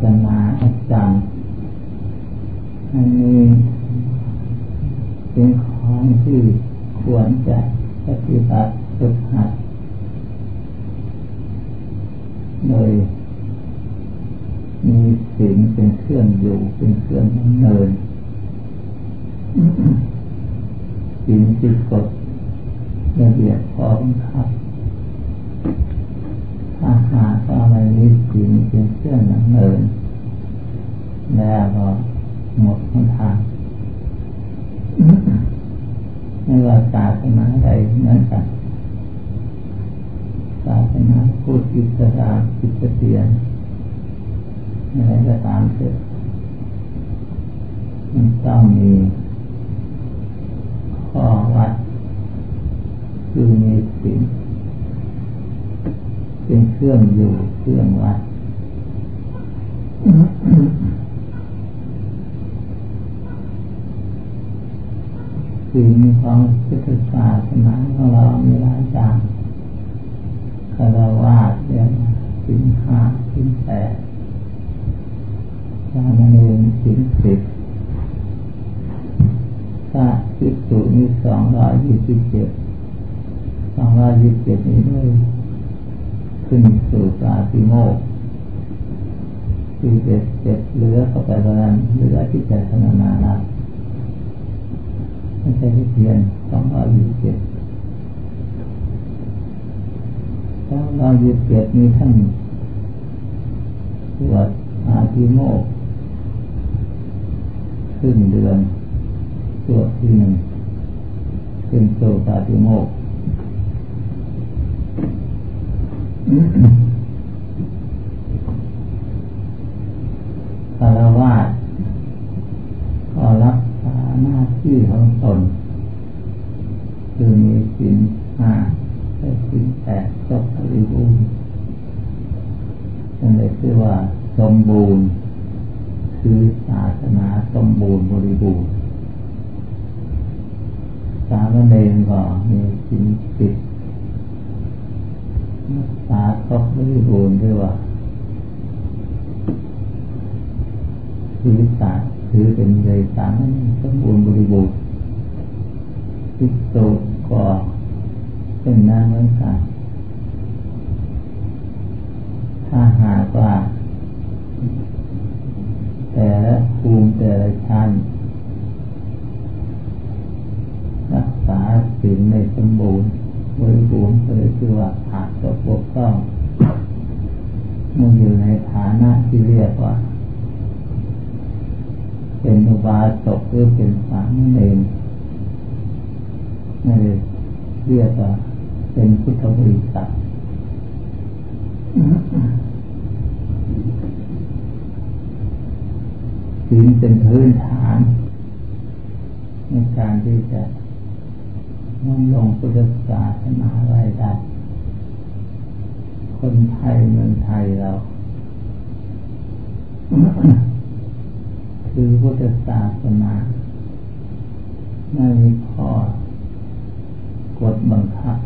สนาอาจารย์อันนี้เป็นของที่ควรจะปฏิบัติฝึกหัดโดยมีสิ่งเป็นเครื่องอยู่เป็นเครื่องดำเนินสิ่งที่กดระเบียบพร้อมครับถ้าหากว่าม มีสิ่งเป็นเครื่องดำเนินแล้วก็หมดหนทางไม่ว่าศาสนาใดนั้นกันศาสนาพุทธอิสลามคริสเตียนอะไรก็ตามเถิดมันต้องมีข้อวัดคือมีสิ่ง เป็นเครื่องอยู่เครื่องวัดสิ่งของพุทธศาสนาของเรามีหลายอย่างคารวะเรียกสิ่งห้าสิ่งแปดสามเณรสิ่งสิบถ้าคิสูมีสองร้อยยี่สิบเจ็ดสองร้อยยี่สิบเจ็ดนี้เลย ขึ้นสู่ปาติโมกที่เจ็ดเจ็ดเหลือเข้าไปประมาณเหลือที่จะธนานานาไม่ใช่ที่เพียนสองร้อยยี่สิบเจ็ดสองร้อยยี่สิบเจ็ดมีท่านตรวจอาติโมกขึ้นเดือนตรวจที่หนึ่งขึ้นโซปาติโมก คารวะก็รักษาหน้าที่ของตน คือมีสินห้าและสินแปดจบบริบูรณ์นั่นเลยคือว่าสมบูรณ์ คือศาสนาสมบูรณ์บริบูรณ์ สามเณรก็มีสินสิบรักษา ครบบริบูรณ์ด้วยว่าชีวิตศารถือเป็นเลยสามสมบูรณ์บริบูรณ์ทิศโตก็เป็นน้ำเหมือนกันถ้าหากว่า แต่ละภูมิแต่ละชั้นรักษาสิ่งในสมบูรณ์บริบูรณ์ก็เลยคือว่าขาดตกบกพร่อง มันอยู่ในฐานะที่เรียกว่า เป็นอุบาสกหรือเป็นสามเณรไม่ได้เรียกว่าเป็นพุทธบริษัทศีลเป็นพื้นฐาน ในการที่จะน้อมลงพุทธศาสนาไว้ได้ คนไทยเมืองไทยเรา คือพุทธศาสนาไม่มีข้อกฎบังคับ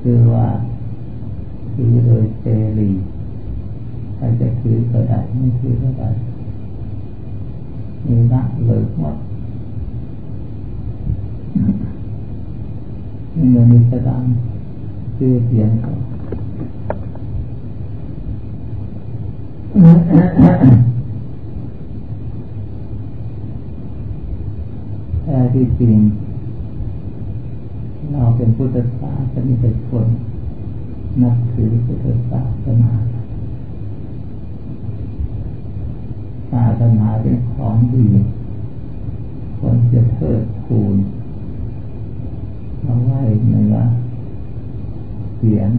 คือว่าคือโดยเสรีใครจะคือก็ได้ไม่คือก็ได้มีละเลยหมดไม่เหมือนอิสลาม ชื่อเสียงเขาแต่ที่จริง เราเป็นพุทธศาสนิกชนนับถือพุทธศาสนาศาสนาเป็นของดีควรจะเทิดทูนเอาไว้ในว่า สียง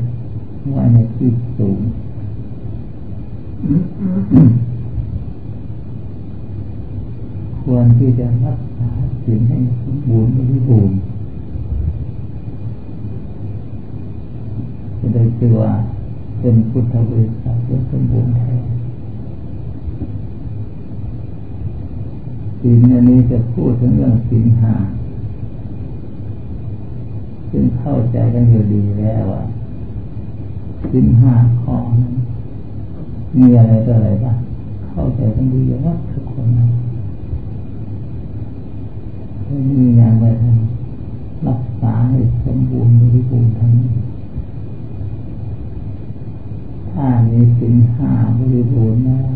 ไว้ในที่สูงควรที่จะรักษาสิ่งให้สมบูรณ์บริบูรณ์จะได้ชื่อว่าเป็นพุทธบริษัทเป็นสมบูรณ์แท้สิ่งอันนี้จะพูดถึงเรื่องสิ่งหา ซึ่งเข้าใจกันอยู่ดีแล้วว่าสิ่งห้าข้อนั้นมีอะไรต่ออะไรบ้างเข้าใจกันดีว่าทุกคนนะไม่มีอย่างไรทั้งรักษาให้สมบูรณ์บริบูรณ์ทั้งนี้ถ้ามีสินห้าบริบูรณ์แล้ว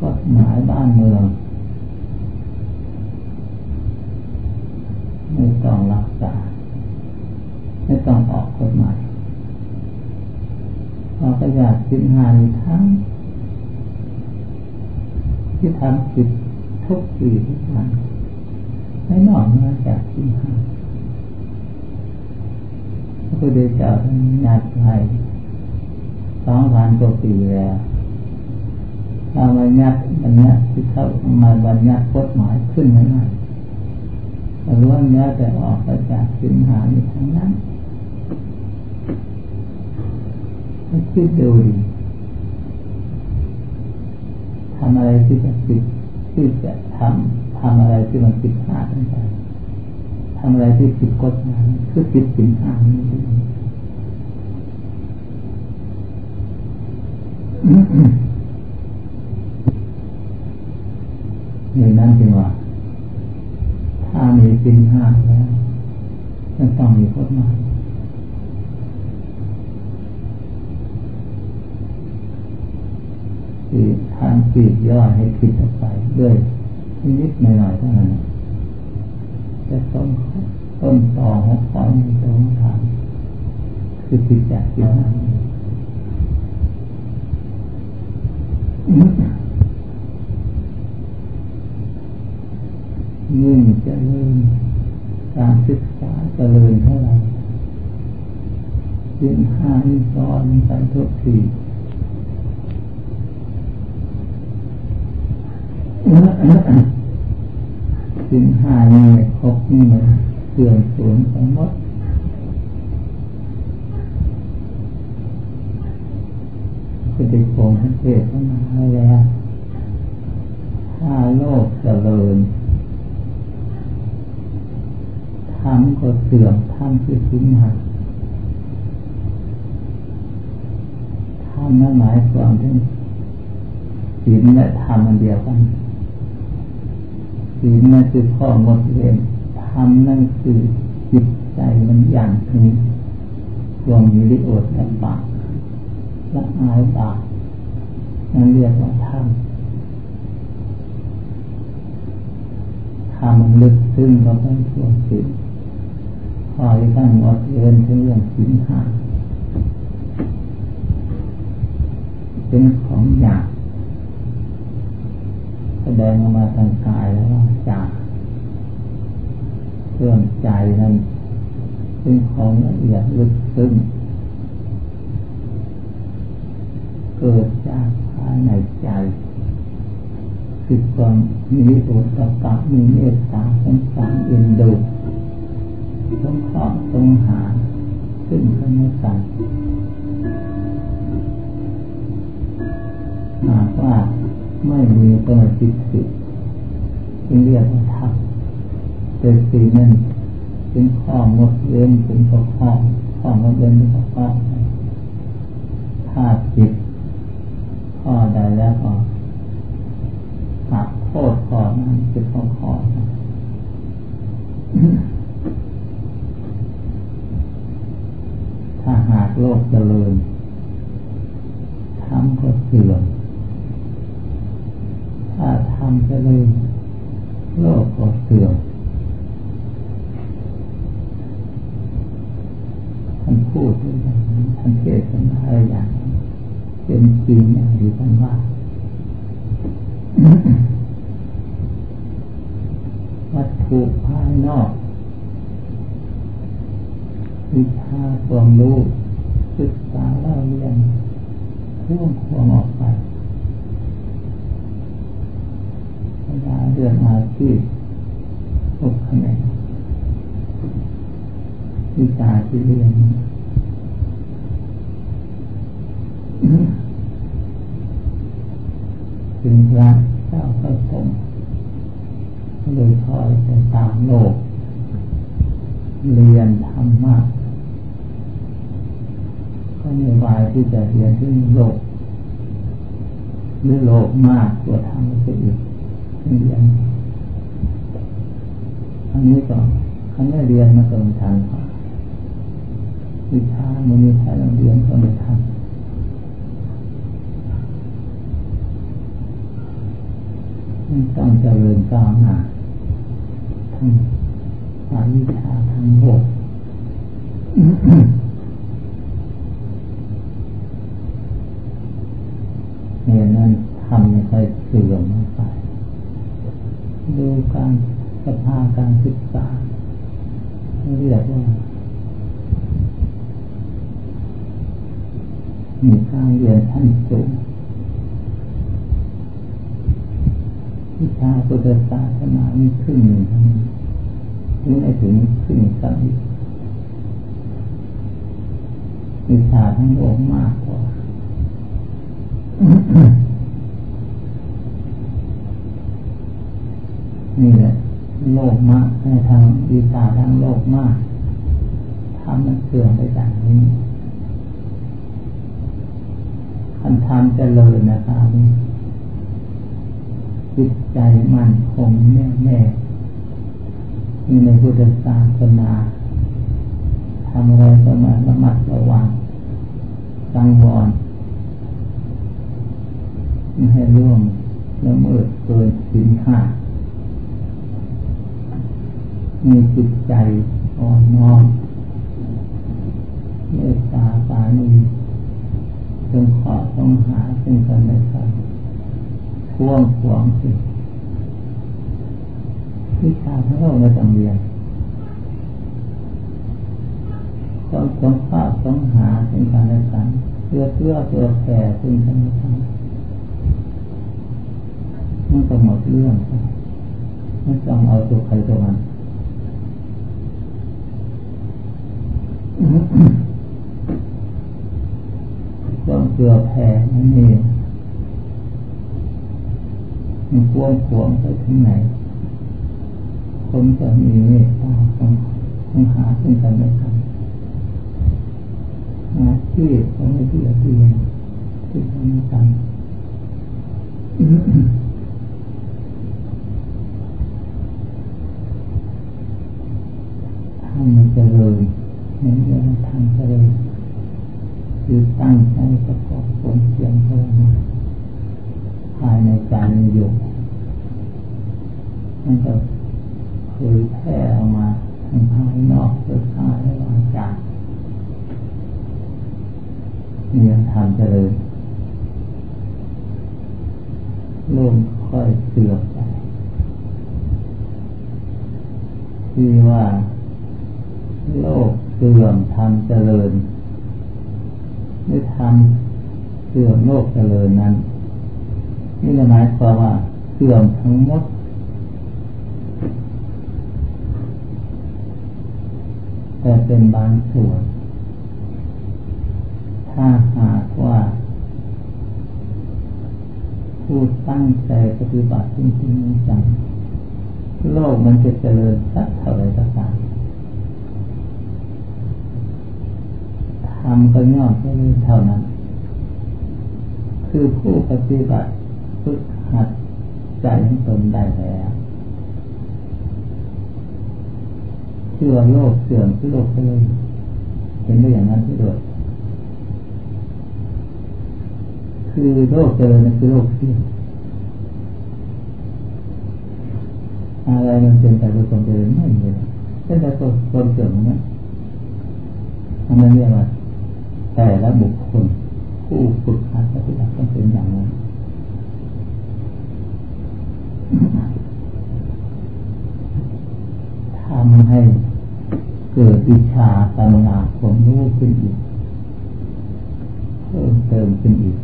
กฎหมายบ้านเมือง ไม่ต้องรักษา ไม่ต้องออกกฎหมายเราก็อยากสินหาทั้ง ที่ทำผิดทุกปีทุกวันไม่นอกมาจากสินหาพระพุทธเจ้าท่านยัดไว้สองพันกว่าปีแล้วถ้ามายัดอันนี้ที่เข้ามาบัญญัติกฎหมายขึ้นไม่ได้ ล้วนแล้วแต่ออกมาจากสินหาในทั้งนั้นให้คิดดูดิทำอะไรที่จะผิดที่จะทำทำอะไรที่มันผิดพลาดไปทำอะไรที่ผิดกฎหมายคือผิดสินหานี่อย่างนั้นจริงว่า ถ้ามีสินห้าแล้วมันต้องมีกฎหมายคือทางปีกย่อยให้คิดออกไปด้วยนิดหน่อยๆเท่านั้นแต่ต้นต้นต่อหัวข้อนี้ต้องทำคือปิดจากที่นั้น ยิ่งจะเริ่มการศึกษาเจริญเท่าไหร่ยิ่งห้ายิ่งซ้อนไปทุกทีสิ่งห้านี่ครบนี่เสื่อมสูญสมมติจะได้โกงทั้งเทศทั้งมาแล้วถ้าโลกเจริญ ทำก็เสื่อมทำคือสิ้นหาทำนั้นหมายความถึงศีลและธรรมอันเดียวกันศีลนั่นคือข้อหมดเวรธรรมนั่นคือจิตใจมันอย่างนี้รวมมีริโอตและบาปละอายบาปนั่นเรียกว่าธรรมธรรมมันลึกซึ้งก็ต้องช่วงศีล พอที่ท่านหมดเวรถึงเรื่องศีลหาเป็นของอยากแสดงออกมาทางกายแล้วจากเครื่องใจนั้นเป็นของละเอียดลึกซึ้งเกิดจากภายในใจคือความมีโอตปะมีเมตตาสงสารเอ็นดู สงเคราะห์สงหาซึ่งกันและกันหากว่าไม่มีสมาธิตสิจึงเรียกว่าธรรมแต่สิ่งนั้นเป็นข้องดเว้นเป็นข้อข้อข้องดเว้นเป็นข้อข้อถ้าจิตข้อใดแล้วก็หักโทษข้อนั้นเป็นข้อข้อ ถ้าหากโลกเจริญทำก็เสื่อมถ้าทำเจริญโลกก็เสื่อมท่านพูดอย่างนี้ท่านเทศนาอย่างนี้เป็นจริงอย่างที่ท่านว่าวัตถุภายนอก วิชาความรู้ศึกษาเล่าเรียนร่วงควงออกไปเวลาเรื่องอาชีพทุกแขนงวิชาที่เรียนถึงพระเจ้าพระสงฆ์เลยคอยไปตามโลก เรียนธรรมะก็ไม่วายที่จะเรียนที่โลกหรือโลกมากกว่าทำไปอีกเรียนอันนี้ก็เขาไม่เรียนมาตรงทางวิชามันมีใช้เรียนก็ไม่ทันต้องเจริญก้าวหน้าทั้ง สายวิชาทั้งโลกเนี่ยนั้นทำไม่ค่อยเสื่อมไป ดูการสภาการศึกษาเรียกว่ามีการเรียนขั้นสูงวิชาพุทธศาสนานี่ครึ่งหนึ่งทั้ง นี้ไม่ถึงครึ่งสักวิชาทั้งโลกมากกว่า นี่แหละโลกมากในทางวิชาทั้งโลกมากทำมันเสื่อมไปจากนี้คันทำเจริญนะครับจิตใจมั่นคงแน่แน่ มีในพุทธศาสนาทำอะไรก็มาระมัดระวังสังวรไม่ให้ร่วงละเมิดเกินสินค้ามีจิตใจอ่อนน้อมเมตตาปานีจงขอต้องหาซึ่งกันและกันท่วงขวงสิ วิชาทั้งโลกในจำเรียนต้องสงขอต้องหาซึ่งกันและกันเพื่อเพื่อเพื่อแผ่ซึ่งกันและกันมันจะหมดเรื่องไม่ต้องเอาตัวใครตัวมันต้องเพื่อแผ่นั่นเองมันพวงขวงไปที่ไหน คนจะมีเมตตาต้องต้องหาซึ่งกันและกันหาที่ของไม่ที่ที่ที่ทำกันทำมันเจริญเน้นเรื่องทำเจริญคือตั้งใจประกอบผลเสียงภาวนภายในใจอยู่มันก็ เผยแพร่ออกมาทางภายนอกเพื่อภายในวาจาเนี่ยทำเจริญโลกค่อยเสื่อมไปที่ว่า โลกเสื่อมทำเจริญไม่ทำเสื่อมโลกเจริญนั้นนี่หมายความว่าเสื่อมทั้งหมด แต่เป็นบางส่วน ถ้าหากว่าผู้ตั้งใจปฏิบัติจริงๆจังโลกมันจะเจริญสักเท่าไรก็ตามทำก็ย่อแค่นี้เท่านั้น คือผู้ปฏิบัติฝึกหัดใจของตนได้แล้ว เชื่อโลกเสื่อมชื่อโลกเลยเห็นได้อย่างนั้นที่โดยคือโลกเจริญคือโลกเสื่อมอะไรมันเป็นแต่ตัวตนเจริญไม่มีเลยเป็นแต่ตัวตนเสื่อมนั้นอันนั้นเรียกว่าแต่ละบุคคลผู้ฝึกหัดปฏิบัติต้องเป็นอย่างนั้นทำให้เกิดวิชาตำนาความรู้ขึ้นอีกเพิ่มเติมขึ้นอีก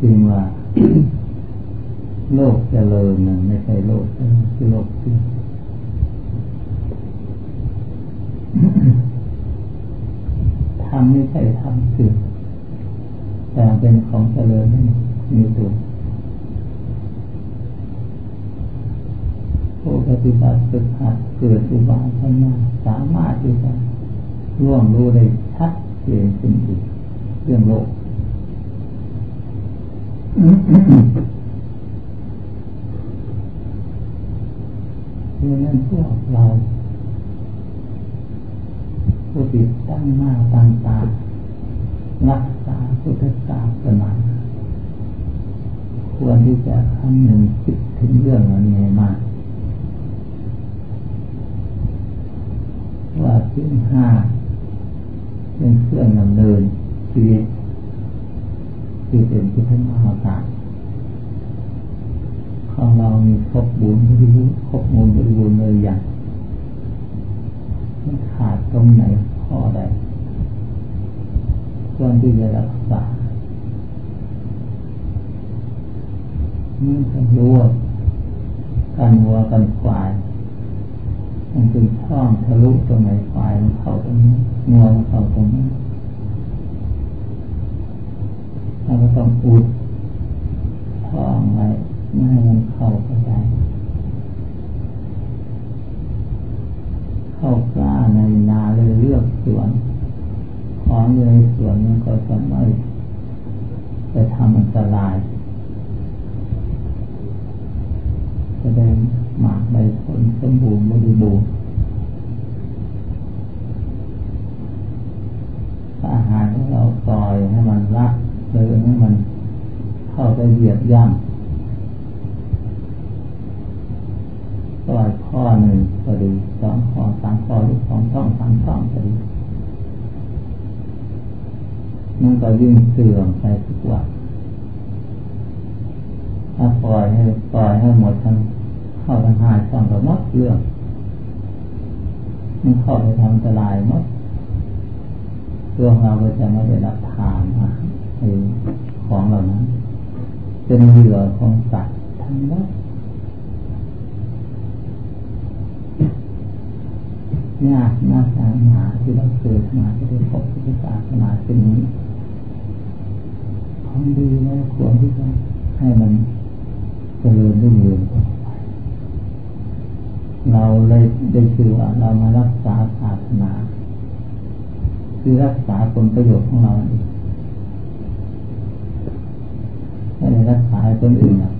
จึงว่าโลกเจริญนั้นไม่ใช่โลกคือโลกที่ทำไม่ใช่ทำคือแต่เป็นของเจริญนั่มีตัวผู้ ปฏิบัติฝึกหัดเกิดอุบายพัฒนาสามารถที่จะร่วงรู้ได้ชัดเจนขึ้นอีกเรื่องโลกดังนั้นพวกเราผู้ติดตั้งหน้าตั้งตารักษาพุทธศาสนาควรที่จะคำหนึ่งคิดถึงเรื่องนี้มากว่าสิ่ งห้าเป็นเครื่องดำเนินชีวิตที่เป็นพุทธมหากาศของเรามีครบบุญบริบูรณ์ครบมูลบริบูรณ์เลยอย่างขาดตรงไหนข้อใดควรที่จะรักษาเมื่อรู้กันวัวกันควาย มันเป็นช่องทะลุตรงไหนควายมันเข้าตรงนี้งวมันเข้าตรงนี้เราก็ต้องอุดช่องไว้ไม่ให้มันเข้าไปได้เข้ากล้าในนาเลยเลือกสวนของในสวนมันก็จะไม่ไปทำอันตรายแสดง สมบูรณ์บริบูรณ์อาหารที่เราปล่อยให้มันละเลยให้มันเข้าไปเหยียบย่ำปล่อยข้อหนึ่งก็ดีสองข้อสามข้อหรือสองช่องสามช่องก็ดีมันก็ยิ่งเสื่อมไปทุกวันถ้าปล่อยให้ปล่อยให้หมดทั้ง เข้าทั้งห้าช่องก็มดเรื่องมันเข้าไปทำอันตรายมดตัวเราก็จะไม่ได้รับทานอาหารของเหล่านั้นเป็นเหยื่อของสัตว์ทั้งหมดยากมากศาสนาที่เราเกิดมาที่ได้พบพุทธศาสนาเป็นนี้ของดีแล้วควรที่จะให้มันเจริญรุ่งเรืองต่อไป เราเลยได้ชื่อว่าเรามารักษาศาสนาคือรักษาผลประโยชน์ของเราเองไม่ได้รักษาคนอื่นนะ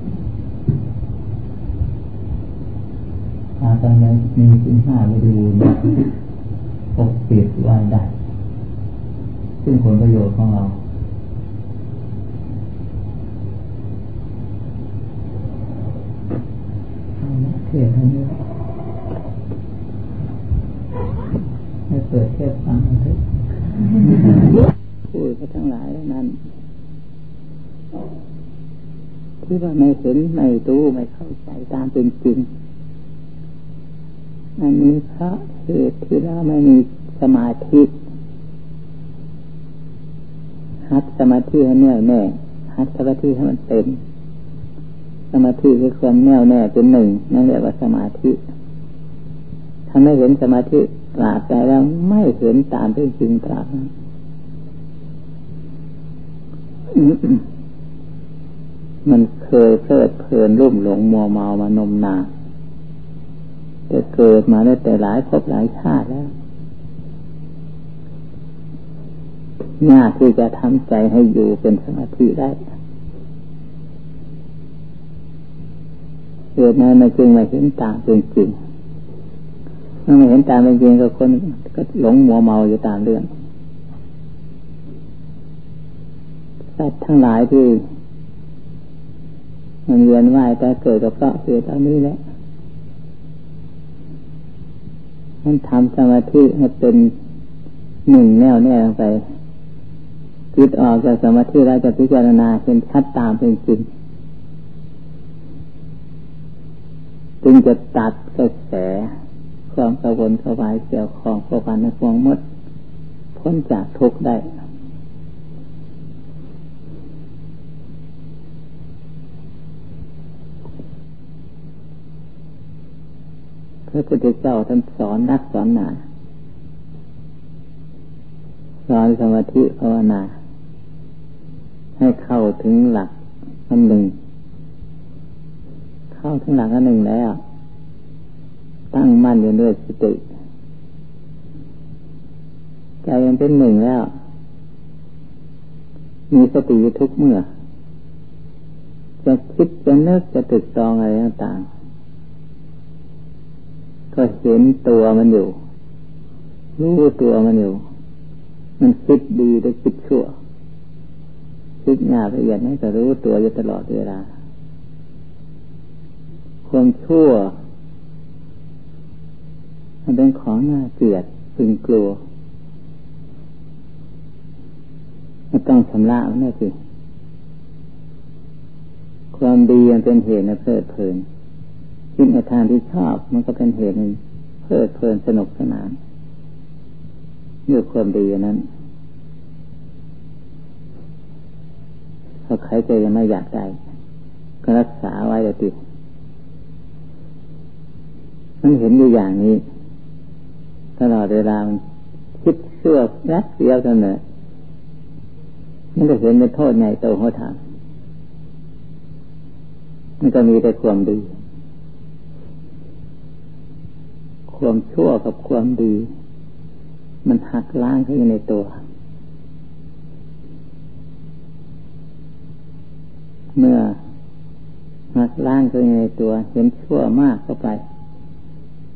ถ้าตอนนี้มีสิ่งห้าไปดูนะปกปิดไว้ได้ ซึ่งผลประโยชน์ของเรา เทศให้เยอะให้ เปิดเทศฟังเถอะพูดกันทั้งหลายนั้นที่ว่าไม่เห็นไม่รู้ไม่เข้าใจตามเป็นจริงอันนี้พระเหตุที่เราไม่มีสมาธิหัดสมาธิให้แน่วแน่หัดสมาธิให้มันเต็มสมาธิคือความแน่วแน่เป็นหนึ่งนั่นเรียกว่าสมาธิถ้าไม่เห็นสมาธิ ตราบใจแล้วไม่เห็นตามเป็นจริงตราบนั้นมันเคยเพลิดเพลินรุ่มหลงมัวเมามานมนาจะเกิดมาได้แต่หลายภพหลายชาติแล้วยากที่จะทำใจให้อยู่เป็นสมาธิได้เกิดนั้นมันจึงไม่เห็นตามจริงเมื่อไม่เห็นตามเป็นจริงก็คนก็หลงมัวเมาอยู่ตามเรื่องสัตว์ทั้งหลายที่มันเวียนว่ายแต่เกิดกับเพราะเกิดอันนี้แหละมันทำสมาธิให้เป็นหนึ่งแน่วแน่ลงไปคิดออกจากสมาธิแล้วจะพิจารณาเป็นชัดตามเป็นจริงจึงจะตัดกระแส ความกระวนกระวายเกี่ยวของประวันในฟองมด พ้นจากทุกข์ได้พระพุทธเจ้าท่านสอนนักสอนหนาสอนสมาธิภาวนา ให้เข้าถึงหลักอันหนึ่ง เข้าถึงหลักอันหนึ่งแล้ว ตั้งมั่นอยู่ด้วยสติ ใจมันเป็นหนึ่งแล้ว มีสติทุกเมื่อ จะคิดจะนึกจะตึกตองอะไรต่างๆ ก็เห็นตัวมันอยู่ รู้ตัวมันอยู่ มันคิดดีหรือคิดชั่ว คิดหยาบละเอียดนี่ก็รู้ตัวอยู่ตลอดเวลา ความชั่ว มันเป็นของน่าเกลียดพึงกลัวมันต้องชำระมันนี่คือความดีมันเป็นเหตุในเพลิดเพลินคิดในทางที่ชอบมันก็เป็นเหตุในเพลิดเพลินสนุกสนานเรื่องความดีนั้นถ้าใครจยังไม่อยากได้ก็รักษาไว้เลยติมันเห็นอยู่อย่างนี้ ตลอดเวลาคิดเชื่อรักเดียวเท่านั้นมันก็เห็นเป็นโทษใหญ่โตเขาถามมันก็มีแต่ความดี ความชั่วกับความดี มันหักล้างขึ้นในตัว เมื่อหักล้างขึ้นในตัว เห็นชั่วมากเข้าไป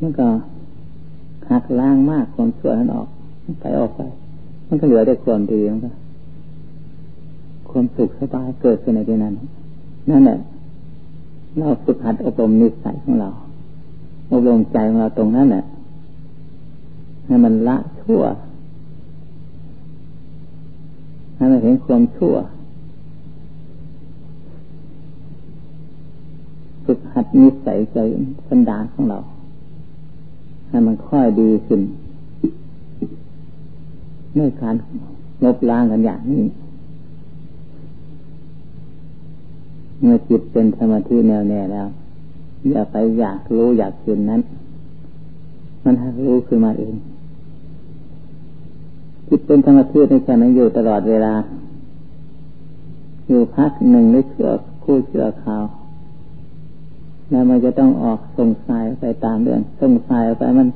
มันก็ หักล้างมากความชั่วนั้นออกไปออกไป มันก็เหลือแต่ความดีมันก็ความสุขสบายเกิดขึ้นในที่นั้น นั่นแหละเราฝึกหัดอบรมนิสัยของเรา อบรมใจของเราตรงนั้นแหละให้มันละชั่วให้มันเห็นความชั่วฝึกหัดนิสัยใจสันดานของเรา ให้มันค่อยดีขึ้นเมื่อการลบล้างกันอย่างนี้ เมื่อจิตเป็นสมาธิแน่วแน่แล้ว อย่าไปอยากรู้อยากเห็นนั้น มันรู้ขึ้นมาเอง จิตเป็นสมาธิในขณะอยู่ตลอดเวลา อยู่พักหนึ่งได้เชื่อคู่เชื่อข่าว แล้วมันจะต้องออกส่งสายไปตามเรื่องส่งสายไปมัน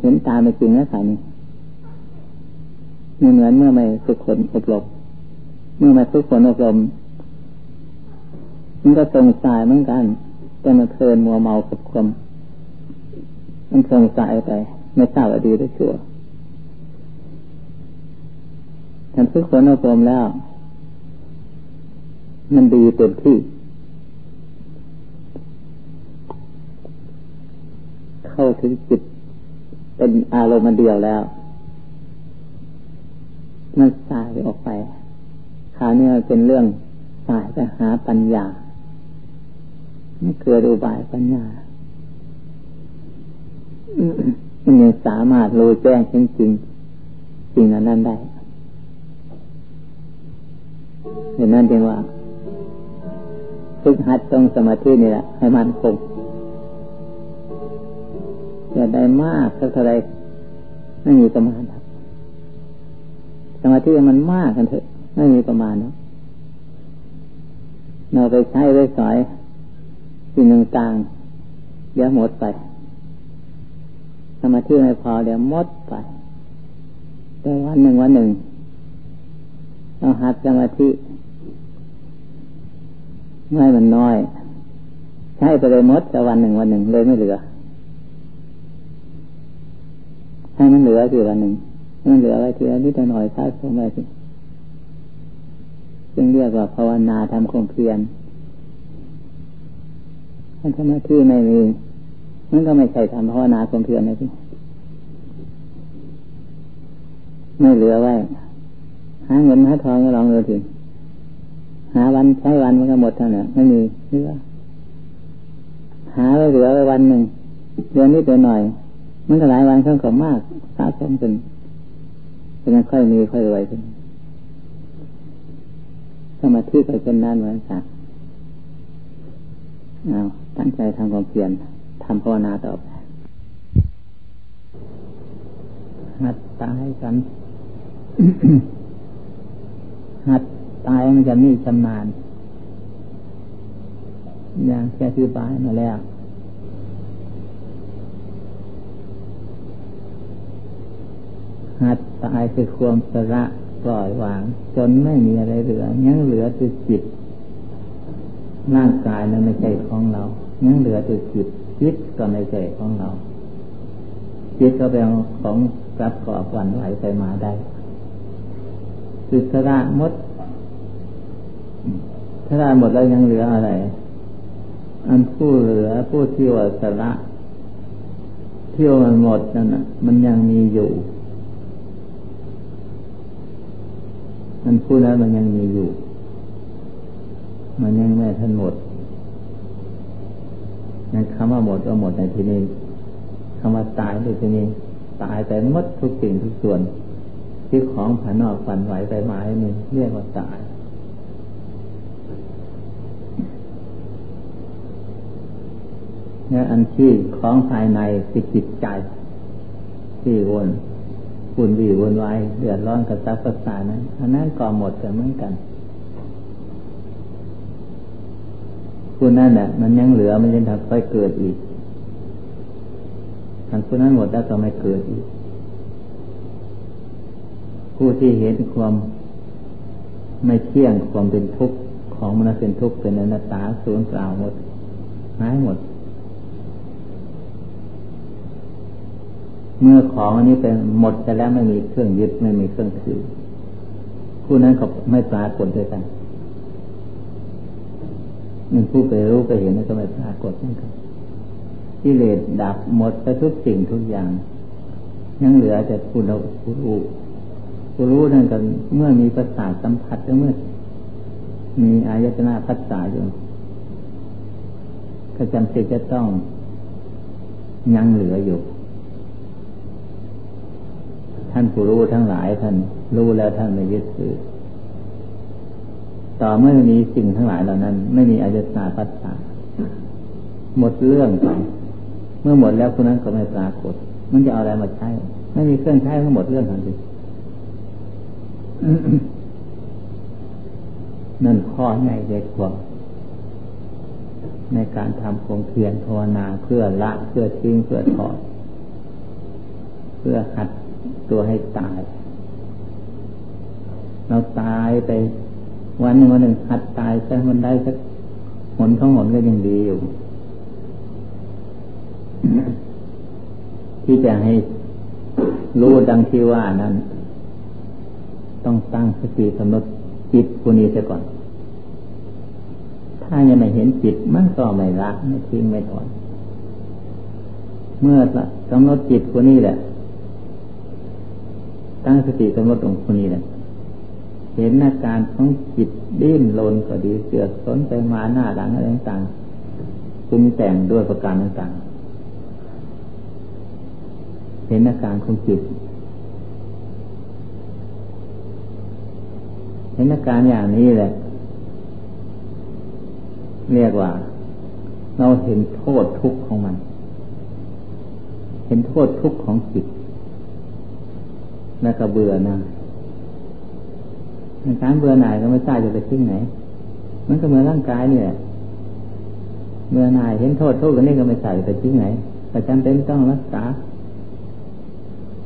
เห็นตามไปจริงแล้วสายนี้เหมือนเมื่อไม่ฝึกฝนอบรมเมื่อไม่ฝึกฝนอบรมมันก็สงสัยเหมือนกัน แต่มันเพลินมัวเมากับความมันสงสัยไป ไม่ทราบว่าดีหรือชั่วฉันฝึกฝนอบรมแล้ว มันดีเต็มที่ เข้าถึงจิตเป็นอารมณ์เดียวแล้ว มันสายออกไปคราวนี้เป็นเรื่องสายไปหาปัญญาไม่เกิดอุบายปัญญามันยังสามารถรู้แจ้งจริงจริงจริงนั้นได้เห็นนั่นเองว่าฝึกหัดตรงสมาธินี่แหละให้มันคง อย่าได้มากสักเท่าไรไม่มีประมาณครับสมาธิมันมากกันเถอะ ไม่มีประมาณนาะเราไปใช้ไปสอยสิ่งต่างๆเดี๋ยวหมดไปสมาธิไม่พอเดี๋ยวหมดไปแต่วันหนึ่งวันหนึ่งเราหัดสมาธิไม่มันน้อย ใช้ไปเลยหมดแต่วันหนึ่งวันหนึ่งเลยไม่เหลือ ให้มันเหลือสิวันหนึ่งมันเหลือไว้ทีละนิดหน่อยสะสมไว้สิจึงเรียกว่าภาวนาทำความเพียรถ้าสมาธิไม่มีมันก็ไม่ใช่ทำภาวนาความเพียรนะพี่ไม่เหลือไว้หาเงินหาทองก็ลองเลยถึงหาวันใช้วันมันก็หมดเท่านั้นไม่มีเหลือหาไว้เหลือไว้วันหนึ่งเดือนนี้เดือนหน่อย มันก็หลายวันข้างกับมากสะสมเป็นเป็นค่อยมีค่อยรวยขึ้นสมาธิก็เป็นนานเหมือนกันเอาตั้งใจทำความเพียรทำภาวนาต่อไปหัดตายกัน หัดตายมันจะมีชำนาญอย่างแค่คือปายมาแล้ว ค หัดตายคือความสละปล่อยวาง จนไม่มีอะไรเหลือ ยังเหลือแต่จิตร่างกายนั้นไม่ใช่ของเรา ยังเหลือแต่จิตจิตก็ไม่ใช่ของเรา จิตก็เป็นของรับก่อวันไหวไปมาได้จิตสละมดถ้าได้หมดแล้วยังเหลืออะไร อันผู้เหลือผู้ที่ว่าสละเที่ยวมันหมดนั่นน่ะ มันยังมีอยู่ มันพูดแล้วมันยังมีอยู่ มันยังไม่ทันหมดนั่นคำว่าหมดก็หมดในที่นี้คำว่าตายในที่นี้ตายไปหมดทุกสิ่งทุกส่วนที่ของภานอกฝันไหวไปหมายนี่เรียกว่าตายและอันที่ของภายในคือจิตใจ ที่วน ปุ่นวีวนไว้เดือดร้อนกระซับกระสานั้นอันนั้นก็หมดกันเหมือนกันคุณนั่นแหละมันยังเหลือมันยังทำไปเกิดอีกทันผู้นั้นหมดแล้วก็ไม่เกิดอีก ผู้ที่เห็นความไม่เที่ยงความเป็นทุกข์ของมันเป็นทุกข์เป็นอนัตตาสูญเปล่าหมดหายหมด เมื่อของอันนี้เป็นหมดไปแล้วไม่มีเครื่องยึดไม่มีเครื่องถือผู้นั้นก็ไม่ปรากฏด้วยกันมันผู้ไปรู้ไปเห็นนั่นก็ไม่ปรากฏนั่นครับกิเลสดับหมดไปทุกสิ่งทุกอย่าง ยังเหลือแต่ผู้เราผู้รู้ผู้รู้นั่นกันเมื่อมีประสาทสัมผัสแล้วเมื่อ มีอายตนะพัฒนาอยู่ก็จำเป็นจะต้องยังเหลืออยู่ ท่านผู้รู้ทั้งหลายท่านรู้แล้วท่านไม่ยึดถือต่อเมื่อมีสิ่งทั้งหลายเหล่านั้น ไม่มีอายตนาปัสสาหมดเรื่องไปเมื่อหมดแล้วคนนั้นก็ไม่ปรากฏ มันจะเอาอะไรมาใช้ไม่มีเครื่องใช้ทั้งหมดเรื่องทันทีนั่นข้อใหญ่เด็กกว่าในการทำคงเพียรภาวนาเพื่อละเพื่อทิ้งเพื่อถอด เพื่อหัด ตัวให้ตาย เราตายไป วันหนึ่งวันหนึ่งหัดตายสักมันได้สักหนท้องหนก็ยังดีอยู่ ที่จะให้รู้ดังที่ว่านั้น ต้องตั้งสติสำนึกจิตคนนี้เสียก่อน ถ้ายังไม่เห็นจิตมันก็ไม่ละไม่ทิ้งไม่ถอนเมื่อกำหนดจิตคนนี้แหละ ตั้งสติกำหนดตรงคนนี้เลยเห็นอาการของจิตดิ้นรนก็ดีเสือกสนไปมาหน้าหลังอะไรต่างๆปรุงแต่งด้วยประการต่างๆ เห็นอาการของจิต เห็นอาการอย่างนี้แหละ เรียกว่า เราเห็นโทษทุกข์ของมัน เห็นโทษทุกข์ของจิต แล้วก็เบื่อนะในการเบื่อหน่ายก็ไม่ทราบจะไปทิ้งไหน มันก็เหมือนร่างกายเนี่ยเบื่อหน่ายเห็นโทษโทษกันนี่ก็ไม่ใส่ไปทิ้งไหนแต่จำเป็นต้องรักษา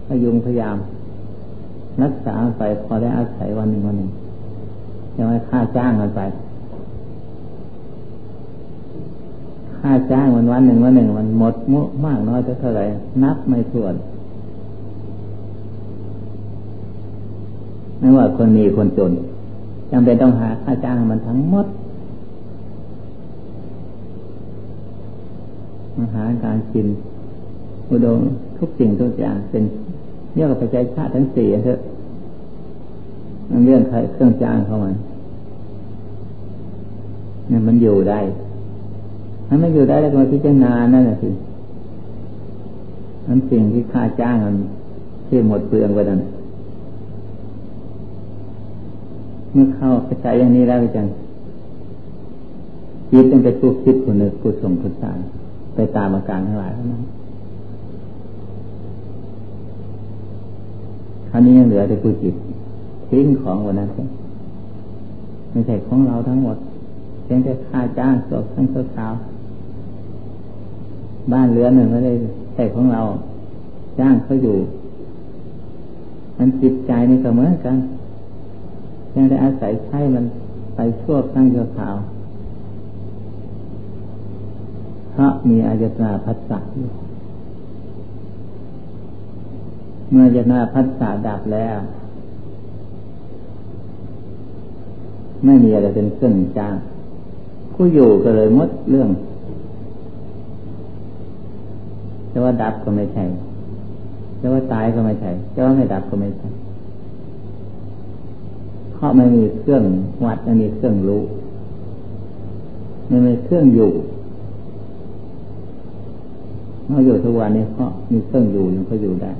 พยุงพยายาม รักษาไปพอได้อาศัยวันหนึ่งวันหนึ่งจะไม่ค่าจ้างมันไปค่าจ้างวันวันหนึ่งวันหนึ่งมันหมดมุมากน้อยเท่าไหร่นับไม่ถ้วน ไม่ว่าคนมีคนจนจำเป็นต้องหาค่าจ้างมันทั้งหมดมาหาการกิน อุดมทุกสิ่งทุกอย่างเป็นเรียกว่าปัจจัยชาติทั้งสี่เถอะมันเรื่องเครื่องจ้างเข้ามาเนี่ยมันอยู่ได้ถ้าไม่อยู่ได้แล้วก็พิจารณานั่นแหละคือนั้นสิ่งที่ค่าจ้างมันที่หมดเปลืองไปนั่น เมื่อเข้าใจอย่างนี้แล้วจังจิตต้องไปผู้คิดผู้นึกผู้ส่งผู้สารไปตามอาการทั้งหลายนั้นคราวนี้ยังเหลือแต่ผู้จิตทิ้งของวันนั้นไม่ใช่ของเราทั้งหมดเพียงแต่ค่าจ้างสดทั้งสดเช้าบ้านเรือนหนึ่งไม่ได้ใช่ของเรา จ้างเขาอยู่ มันจิตใจนี่ก็เหมือนกัน ยังได้อาศัยใช้มันไปชั่วตั้งชั่วคราวพระมีอายตนาพัสสะอยู่เมื่ออายตนาพัสสะดับแล้ว ไม่มีอะไรเป็นเครื่องจ้างผู้อยู่ก็เลยมดเรื่องจะว่าดับก็ไม่ใช่จะว่าตายก็ไม่ใช่จะว่าไม่ดับก็ไม่ใช่ ราะไม่มีเครื่องวัดไม่มีเครื่องรู้ไม่มีเครื่องอยู่เราอยู่ทุกวันนี้เพราะมีเครื่องอยู่ยังก็อยู่ได้